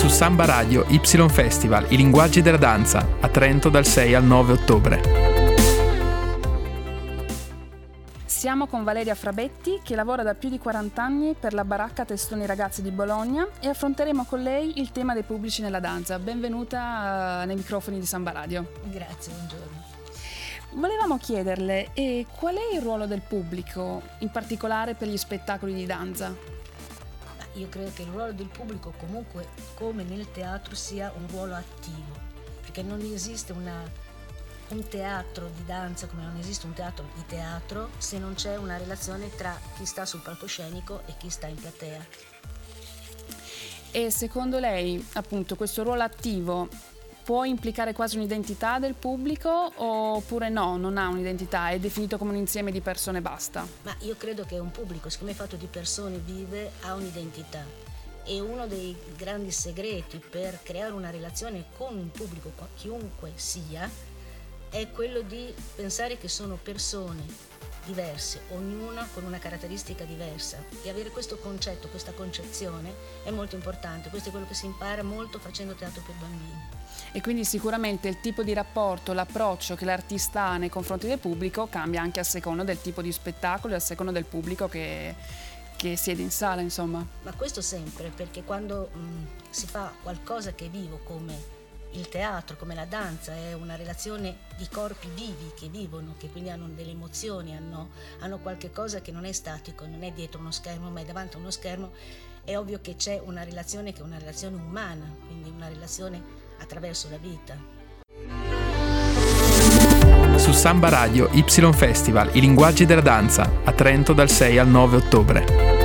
Su Samba Radio Y Festival, i linguaggi della danza, a Trento dal 6 al 9 ottobre. Siamo con Valeria Frabetti che lavora da più di 40 anni per la baracca Testoni Ragazzi di Bologna e affronteremo con lei il tema dei pubblici nella danza. Benvenuta eh, nei microfoni di Samba Radio. Grazie, buongiorno. Volevamo chiederle eh, qual è il ruolo del pubblico, in particolare per gli spettacoli di danza? Io credo che il ruolo del pubblico comunque, come nel teatro, sia un ruolo attivo, perché non esiste una un teatro di danza come non esiste un teatro di teatro se non c'è una relazione tra chi sta sul palcoscenico e chi sta in platea. E secondo lei, appunto, questo ruolo attivo può implicare quasi un'identità del pubblico oppure no, non ha un'identità, è definito come un insieme di persone e basta? Ma io credo che un pubblico, siccome è fatto di persone vive, ha un'identità. E uno dei grandi segreti per creare una relazione con un pubblico, chiunque sia, è quello di pensare che sono persone diverse, ognuna con una caratteristica diversa e avere questo concetto, questa concezione è molto importante, questo è quello che si impara molto facendo teatro per bambini. E quindi sicuramente il tipo di rapporto, l'approccio che l'artista ha nei confronti del pubblico cambia anche a seconda del tipo di spettacolo e a seconda del pubblico che, che siede in sala, insomma. Ma questo sempre, perché quando mh, si fa qualcosa che è vivo come il teatro come la danza è una relazione di corpi vivi che vivono, che quindi hanno delle emozioni, hanno, hanno qualche cosa che non è statico, non è dietro uno schermo, ma è davanti a uno schermo, è ovvio che c'è una relazione che è una relazione umana, quindi una relazione attraverso la vita. Su Samba Radio Y Festival, i linguaggi della danza, a Trento dal 6 al 9 ottobre.